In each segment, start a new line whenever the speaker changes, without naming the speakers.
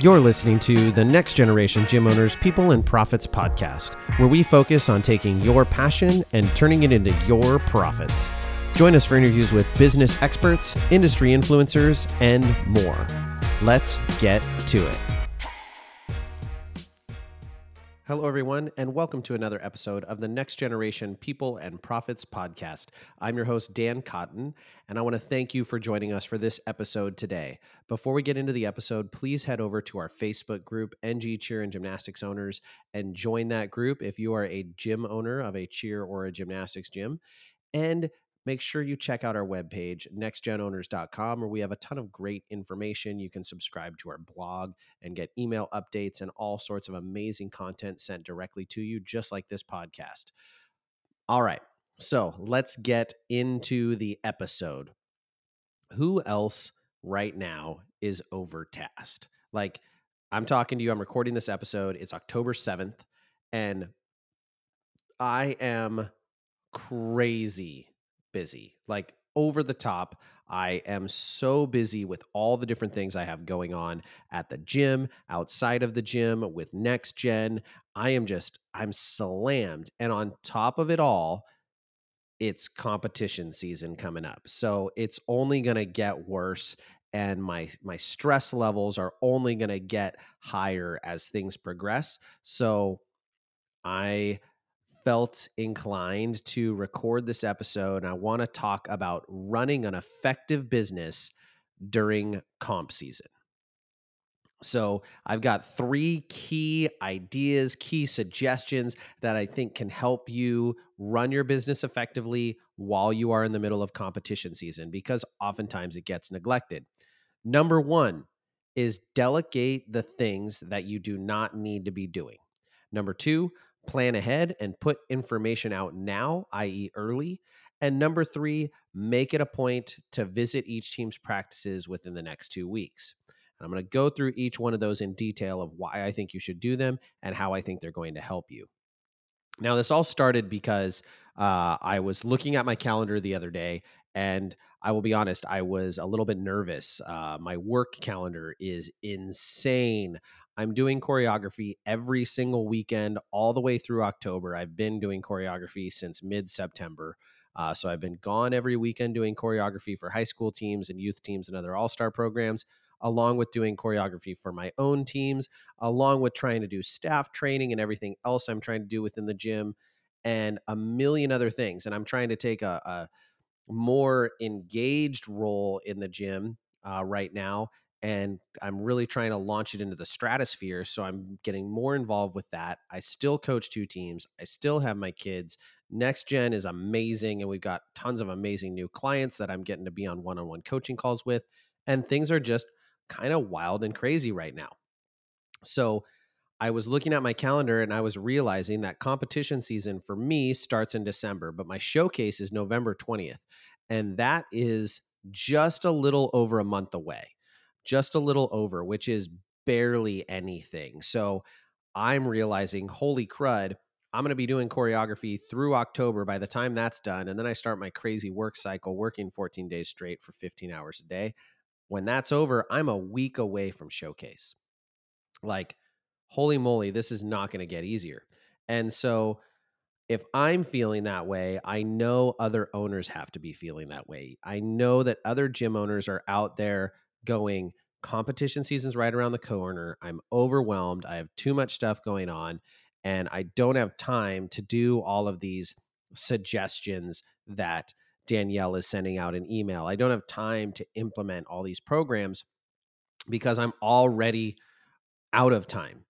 You're listening to the Next Generation Gym Owners People and Profits podcast, where we focus on taking your passion and turning it into your profits. Join us for interviews with business experts, industry influencers, and more. Let's get to it. Hello, everyone, and welcome to another episode of the Next Generation People and Profits podcast. I'm your host, Dan Cotton, and I want to thank you for joining us for this episode today. Before we get into the episode, please head over to our Facebook group, NG Cheer and Gymnastics Owners, and join that group if you are a gym owner of a cheer or a gymnastics gym. And make sure you check out our webpage, nextgenowners.com, where we have a ton of great information. You can subscribe to our blog and get email updates and all sorts of amazing content sent directly to you, just like this podcast. All right. So let's get into the episode. Who else right now is overtasked? Like, I'm talking to you, I'm recording this episode. It's October 7th, and I am crazy busy, like over the top. I am so busy with all the different things I have going on at the gym, outside of the gym, with next gen. I am just, I'm slammed. And on top of it all, it's competition season coming up. So it's only going to get worse and my my stress levels are only going to get higher as things progress. So I felt inclined to record this episode and I want to talk about running an effective business during comp season. So, I've got three key ideas, key suggestions that I think can help you run your business effectively while you are in the middle of competition season because oftentimes it gets neglected. Number one is delegate the things that you do not need to be doing. Number two, plan ahead and put information out now, i.e., early. And number three, make it a point to visit each team's practices within the next two weeks. And I'm going to go through each one of those in detail of why I think you should do them and how I think they're going to help you. Now, this all started because uh, I was looking at my calendar the other day, and I will be honest, I was a little bit nervous. Uh, my work calendar is insane. I'm doing choreography every single weekend all the way through October. I've been doing choreography since mid September. Uh, so I've been gone every weekend doing choreography for high school teams and youth teams and other all star programs, along with doing choreography for my own teams, along with trying to do staff training and everything else I'm trying to do within the gym and a million other things. And I'm trying to take a, a more engaged role in the gym uh, right now and I'm really trying to launch it into the stratosphere. So I'm getting more involved with that. I still coach two teams. I still have my kids. Next Gen is amazing, and we've got tons of amazing new clients that I'm getting to be on one on one coaching calls with. And things are just kind of wild and crazy right now. So I was looking at my calendar and I was realizing that competition season for me starts in December, but my showcase is November 20th. And that is just a little over a month away just a little over, which is barely anything. So I'm realizing, holy crud, I'm going to be doing choreography through October by the time that's done. And then I start my crazy work cycle, working 14 days straight for 15 hours a day. When that's over, I'm a week away from showcase. Like, holy moly, this is not going to get easier. And so, if I'm feeling that way, I know other owners have to be feeling that way. I know that other gym owners are out there going, competition season's right around the corner. I'm overwhelmed. I have too much stuff going on, and I don't have time to do all of these suggestions that Danielle is sending out an email. I don't have time to implement all these programs because I'm already out of time.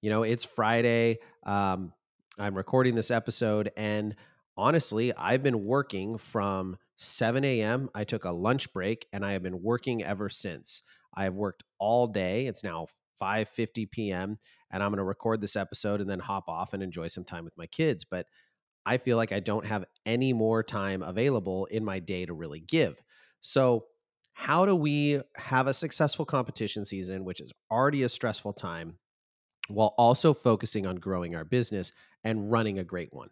You know, it's Friday. Um, I'm recording this episode, and honestly, I've been working from 7 a.m. I took a lunch break, and I have been working ever since. I have worked all day. It's now 5:50 p.m. and I'm going to record this episode and then hop off and enjoy some time with my kids, but I feel like I don't have any more time available in my day to really give. So, how do we have a successful competition season which is already a stressful time while also focusing on growing our business and running a great one?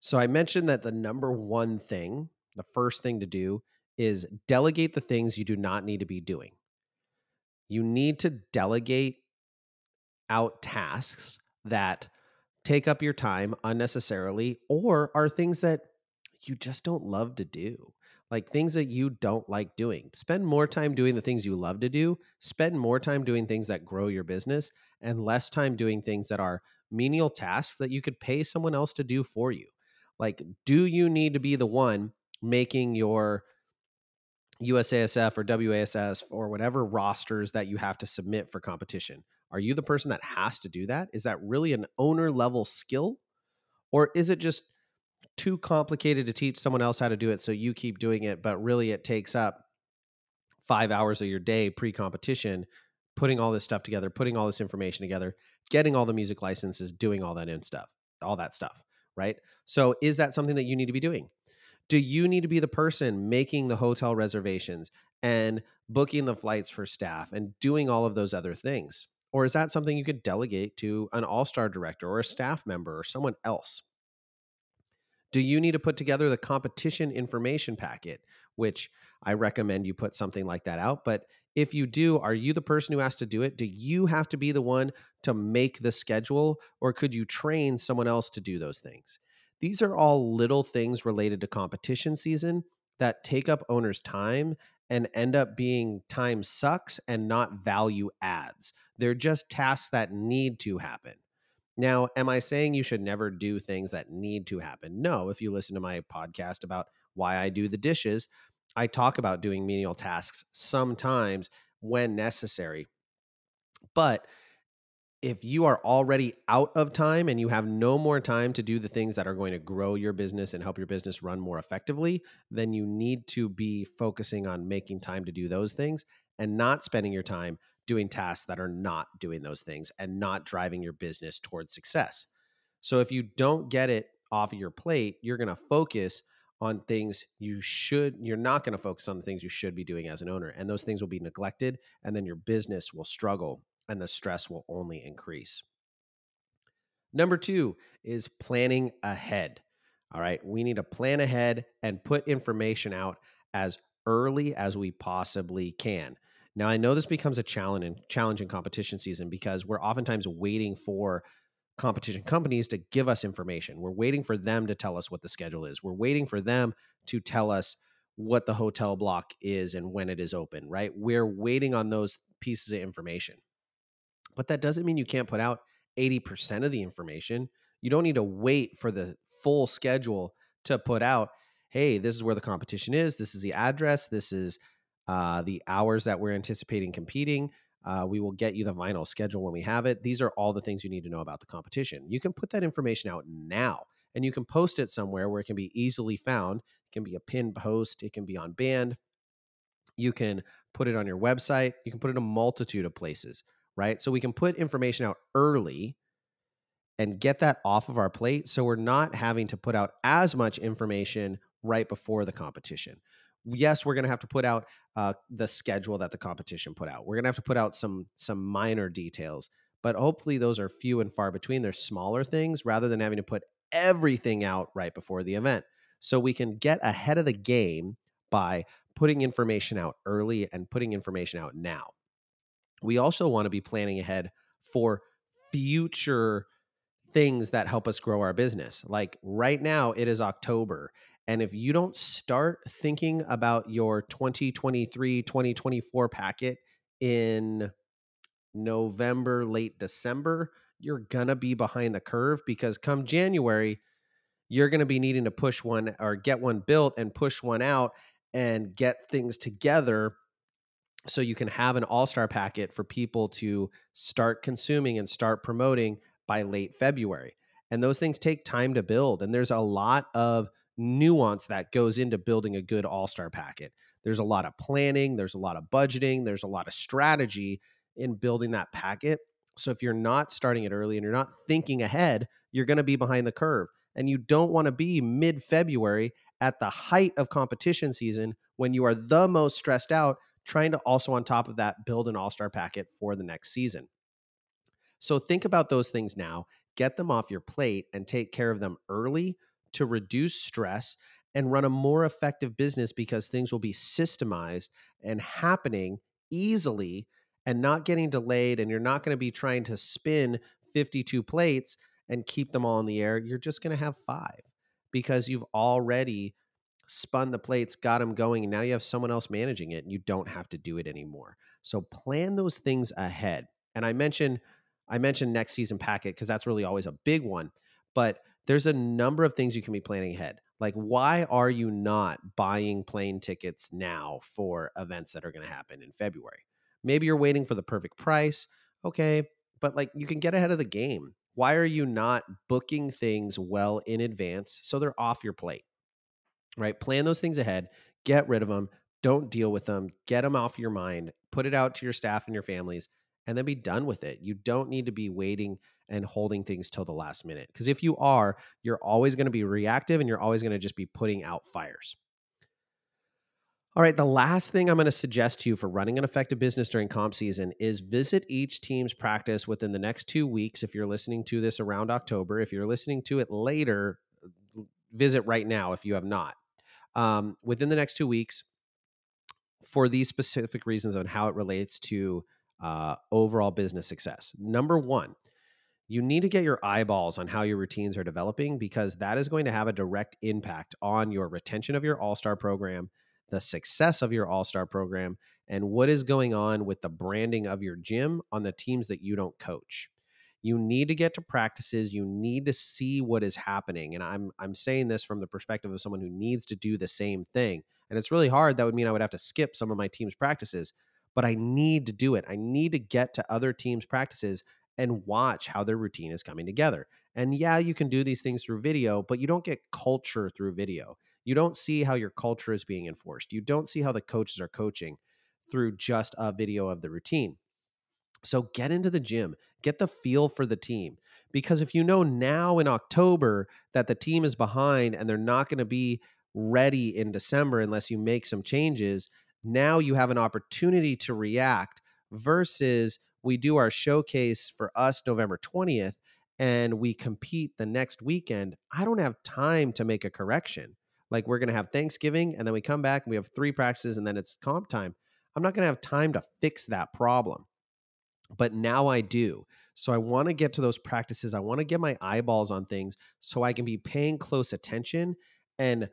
So, I mentioned that the number one thing, the first thing to do is delegate the things you do not need to be doing you need to delegate out tasks that take up your time unnecessarily or are things that you just don't love to do. Like things that you don't like doing. Spend more time doing the things you love to do. Spend more time doing things that grow your business and less time doing things that are menial tasks that you could pay someone else to do for you. Like, do you need to be the one making your USASF or WASS or whatever rosters that you have to submit for competition? Are you the person that has to do that? Is that really an owner level skill? Or is it just too complicated to teach someone else how to do it so you keep doing it, but really it takes up five hours of your day pre competition, putting all this stuff together, putting all this information together, getting all the music licenses, doing all that in stuff, all that stuff, right? So is that something that you need to be doing? Do you need to be the person making the hotel reservations and booking the flights for staff and doing all of those other things? Or is that something you could delegate to an all star director or a staff member or someone else? Do you need to put together the competition information packet, which I recommend you put something like that out? But if you do, are you the person who has to do it? Do you have to be the one to make the schedule, or could you train someone else to do those things? These are all little things related to competition season that take up owners' time and end up being time sucks and not value adds. They're just tasks that need to happen. Now, am I saying you should never do things that need to happen? No. If you listen to my podcast about why I do the dishes, I talk about doing menial tasks sometimes when necessary. But if you are already out of time and you have no more time to do the things that are going to grow your business and help your business run more effectively, then you need to be focusing on making time to do those things and not spending your time doing tasks that are not doing those things and not driving your business towards success. So if you don't get it off of your plate, you're going to focus on things you should you're not going to focus on the things you should be doing as an owner and those things will be neglected and then your business will struggle and the stress will only increase. Number two is planning ahead. All right, we need to plan ahead and put information out as early as we possibly can. Now, I know this becomes a challenge in competition season because we're oftentimes waiting for competition companies to give us information. We're waiting for them to tell us what the schedule is. We're waiting for them to tell us what the hotel block is and when it is open, right? We're waiting on those pieces of information. But that doesn't mean you can't put out 80% of the information. You don't need to wait for the full schedule to put out, hey, this is where the competition is. This is the address. This is uh, the hours that we're anticipating competing. Uh, we will get you the vinyl schedule when we have it. These are all the things you need to know about the competition. You can put that information out now and you can post it somewhere where it can be easily found. It can be a pinned post, it can be on band. You can put it on your website, you can put it in a multitude of places right? So we can put information out early and get that off of our plate so we're not having to put out as much information right before the competition. Yes, we're going to have to put out uh, the schedule that the competition put out. We're going to have to put out some some minor details, but hopefully those are few and far between. They're smaller things rather than having to put everything out right before the event. So we can get ahead of the game by putting information out early and putting information out now we also want to be planning ahead for future things that help us grow our business. Like right now, it is October. And if you don't start thinking about your 2023 2024 packet in November, late December, you're going to be behind the curve because come January, you're going to be needing to push one or get one built and push one out and get things together so you can have an all-star packet for people to start consuming and start promoting by late February. And those things take time to build and there's a lot of nuance that goes into building a good all-star packet. There's a lot of planning, there's a lot of budgeting, there's a lot of strategy in building that packet. So if you're not starting it early and you're not thinking ahead, you're going to be behind the curve. And you don't want to be mid February at the height of competition season when you are the most stressed out trying to also, on top of that, build an all star packet for the next season. So think about those things now, get them off your plate, and take care of them early to reduce stress and run a more effective business because things will be systemized and happening easily and not getting delayed and you're not going to be trying to spin 52 plates and keep them all in the air. You're just going to have 5 because you've already spun the plates, got them going, and now you have someone else managing it and you don't have to do it anymore. So plan those things ahead. And I mentioned I mentioned next season packet because that's really always a big one, but there's a number of things you can be planning ahead. Like why are you not buying plane tickets now for events that are going to happen in February? Maybe you're waiting for the perfect price. Okay, but like you can get ahead of the game. Why are you not booking things well in advance so they're off your plate? Right? Plan those things ahead, get rid of them, don't deal with them, get them off your mind, put it out to your staff and your families, and then be done with it. You don't need to be waiting and holding things till the last minute. Because if you are, you're always going to be reactive and you're always going to just be putting out fires. All right, the last thing I'm going to suggest to you for running an effective business during comp season is visit each team's practice within the next two weeks. If you're listening to this around October, if you're listening to it later, visit right now if you have not um, within the next two weeks for these specific reasons on how it relates to uh, overall business success. Number one, you need to get your eyeballs on how your routines are developing because that is going to have a direct impact on your retention of your all star program, the success of your all star program, and what is going on with the branding of your gym on the teams that you don't coach you need to get to practices you need to see what is happening and i'm i'm saying this from the perspective of someone who needs to do the same thing and it's really hard that would mean i would have to skip some of my team's practices but i need to do it i need to get to other teams practices and watch how their routine is coming together and yeah you can do these things through video but you don't get culture through video you don't see how your culture is being enforced you don't see how the coaches are coaching through just a video of the routine so get into the gym, get the feel for the team. Because if you know now in October that the team is behind and they're not going to be ready in December unless you make some changes, now you have an opportunity to react versus we do our showcase for us November 20th and we compete the next weekend. I don't have time to make a correction. Like we're going to have Thanksgiving and then we come back and we have three practices and then it's comp time. I'm not going to have time to fix that problem but now I do. So I want to get to those practices. I want to get my eyeballs on things so I can be paying close attention and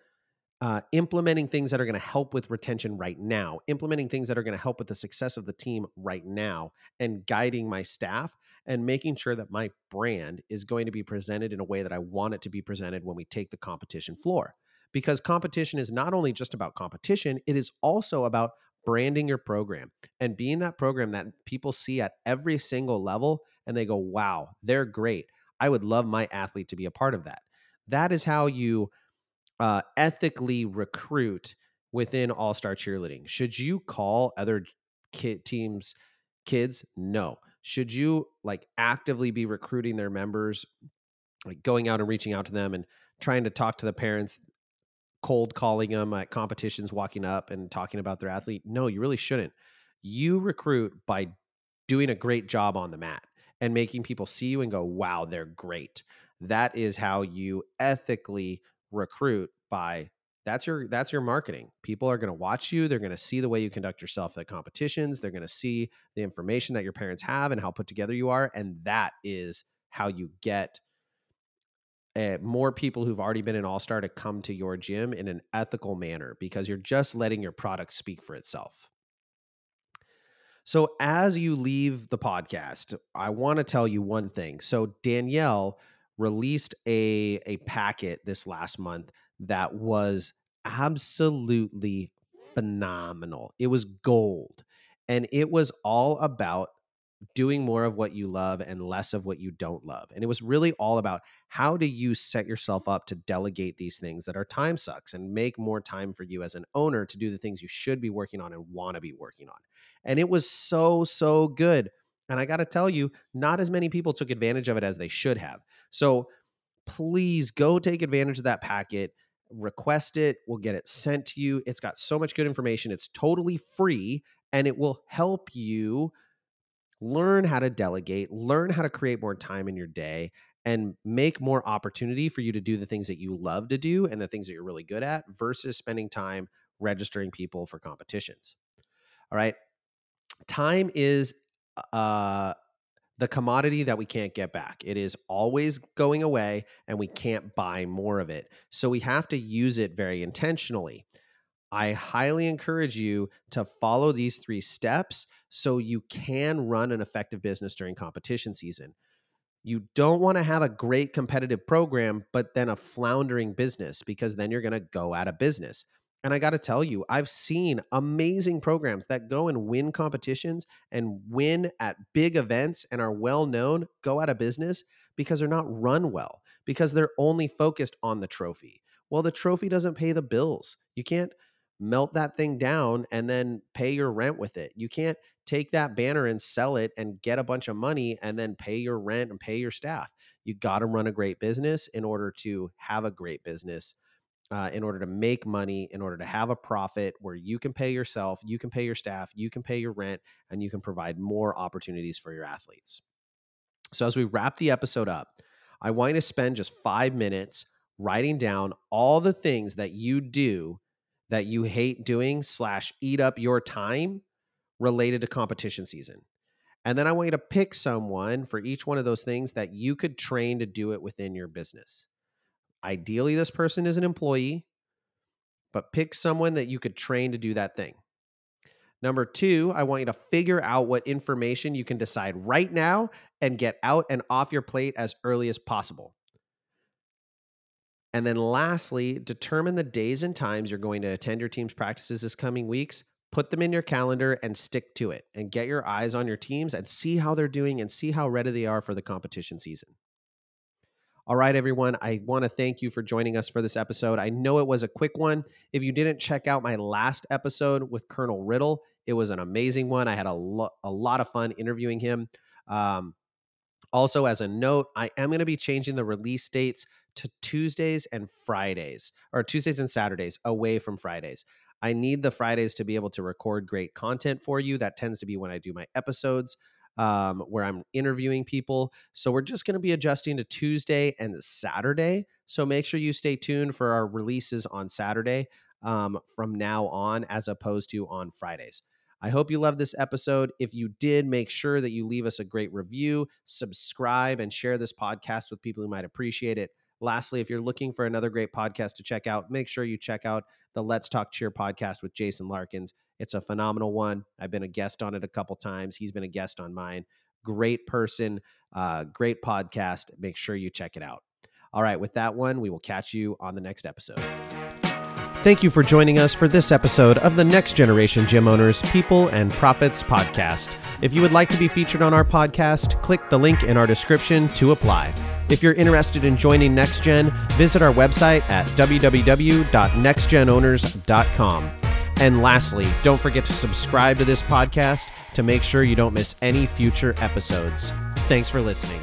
uh, implementing things that are going to help with retention right now, implementing things that are going to help with the success of the team right now, and guiding my staff and making sure that my brand is going to be presented in a way that I want it to be presented when we take the competition floor. Because competition is not only just about competition, it is also about branding your program and being that program that people see at every single level and they go, wow, they're great. I would love my athlete to be a part of that. That is how you uh, ethically recruit within All Star Cheerleading. Should you call other kid teams kids? No. Should you like actively be recruiting their members, like going out and reaching out to them and trying to talk to the parents cold calling them at competitions, walking up and talking about their athlete. No, you really shouldn't. You recruit by doing a great job on the mat and making people see you and go, wow, they're great. That is how you ethically recruit by that's your that's your marketing. People are going to watch you, they're going to see the way you conduct yourself at competitions, they're going to see the information that your parents have and how put together you are and that is how you get uh, more people who've already been an all star to come to your gym in an ethical manner because you're just letting your product speak for itself. So, as you leave the podcast, I want to tell you one thing. So, Danielle released a, a packet this last month that was absolutely phenomenal. It was gold. And it was all about doing more of what you love and less of what you don't love. And it was really all about how do you set yourself up to delegate these things that are time sucks and make more time for you as an owner to do the things you should be working on and want to be working on. And it was so, so good. And I got to tell you, not as many people took advantage of it as they should have. So please go take advantage of that packet. Request it. We'll get it sent to you. It's got so much good information. It's totally free and it will help you learn how to delegate, learn how to create more time in your day, and make more opportunity for you to do the things that you love to do and the things that you're really good at versus spending time registering people for competitions. All right. Time is uh, the commodity that we can't get back. It is always going away and we can't buy more of it. So we have to use it very intentionally. I highly encourage you to follow these three steps so you can run an effective business during competition season. You don't want to have a great competitive program, but then a floundering business because then you're going to go out of business. And I got to tell you, I've seen amazing programs that go and win competitions and win at big events and are well known go out of business because they're not run well, because they're only focused on the trophy. Well, the trophy doesn't pay the bills. You can't melt that thing down and then pay your rent with it. You can't take that banner and sell it and get a bunch of money and then pay your rent and pay your staff. You got to run a great business in order to have a great business. Uh, in order to make money, in order to have a profit where you can pay yourself, you can pay your staff, you can pay your rent, and you can provide more opportunities for your athletes. So, as we wrap the episode up, I want you to spend just five minutes writing down all the things that you do that you hate doing slash eat up your time related to competition season. And then I want you to pick someone for each one of those things that you could train to do it within your business. Ideally, this person is an employee, but pick someone that you could train to do that thing. Number two, I want you to figure out what information you can decide right now and get out and off your plate as early as possible. And then lastly, determine the days and times you're going to attend your team's practices this coming weeks. Put them in your calendar and stick to it and get your eyes on your teams and see how they're doing and see how ready they are for the competition season. All right, everyone. I want to thank you for joining us for this episode. I know it was a quick one. If you didn't check out my last episode with Colonel Riddle, it was an amazing one. I had a, lo- a lot of fun interviewing him. Um, also, as a note, I am going to be changing the release dates to Tuesdays and Fridays, or Tuesdays and Saturdays away from Fridays. I need the Fridays to be able to record great content for you. That tends to be when I do my episodes um, where I'm interviewing people. So we're just going to be adjusting to Tuesday and Saturday. So make sure you stay tuned for our releases on Saturday um, from now on, as opposed to on Fridays. I hope you love this episode. If you did, make sure that you leave us a great review, subscribe, and share this podcast with people who might appreciate it. Lastly, if you're looking for another great podcast to check out, make sure you check out the Let's Talk Cheer podcast with Jason Larkins. It's a phenomenal one. I've been a guest on it a couple times. He's been a guest on mine. Great person, uh, great podcast. Make sure you check it out. All right, with that one, we will catch you on the next episode. Thank you for joining us for this episode of the Next Generation Gym Owners People and Profits podcast. If you would like to be featured on our podcast, click the link in our description to apply. If you're interested in joining NextGen, visit our website at www.nextgenowners.com. And lastly, don't forget to subscribe to this podcast to make sure you don't miss any future episodes. Thanks for listening.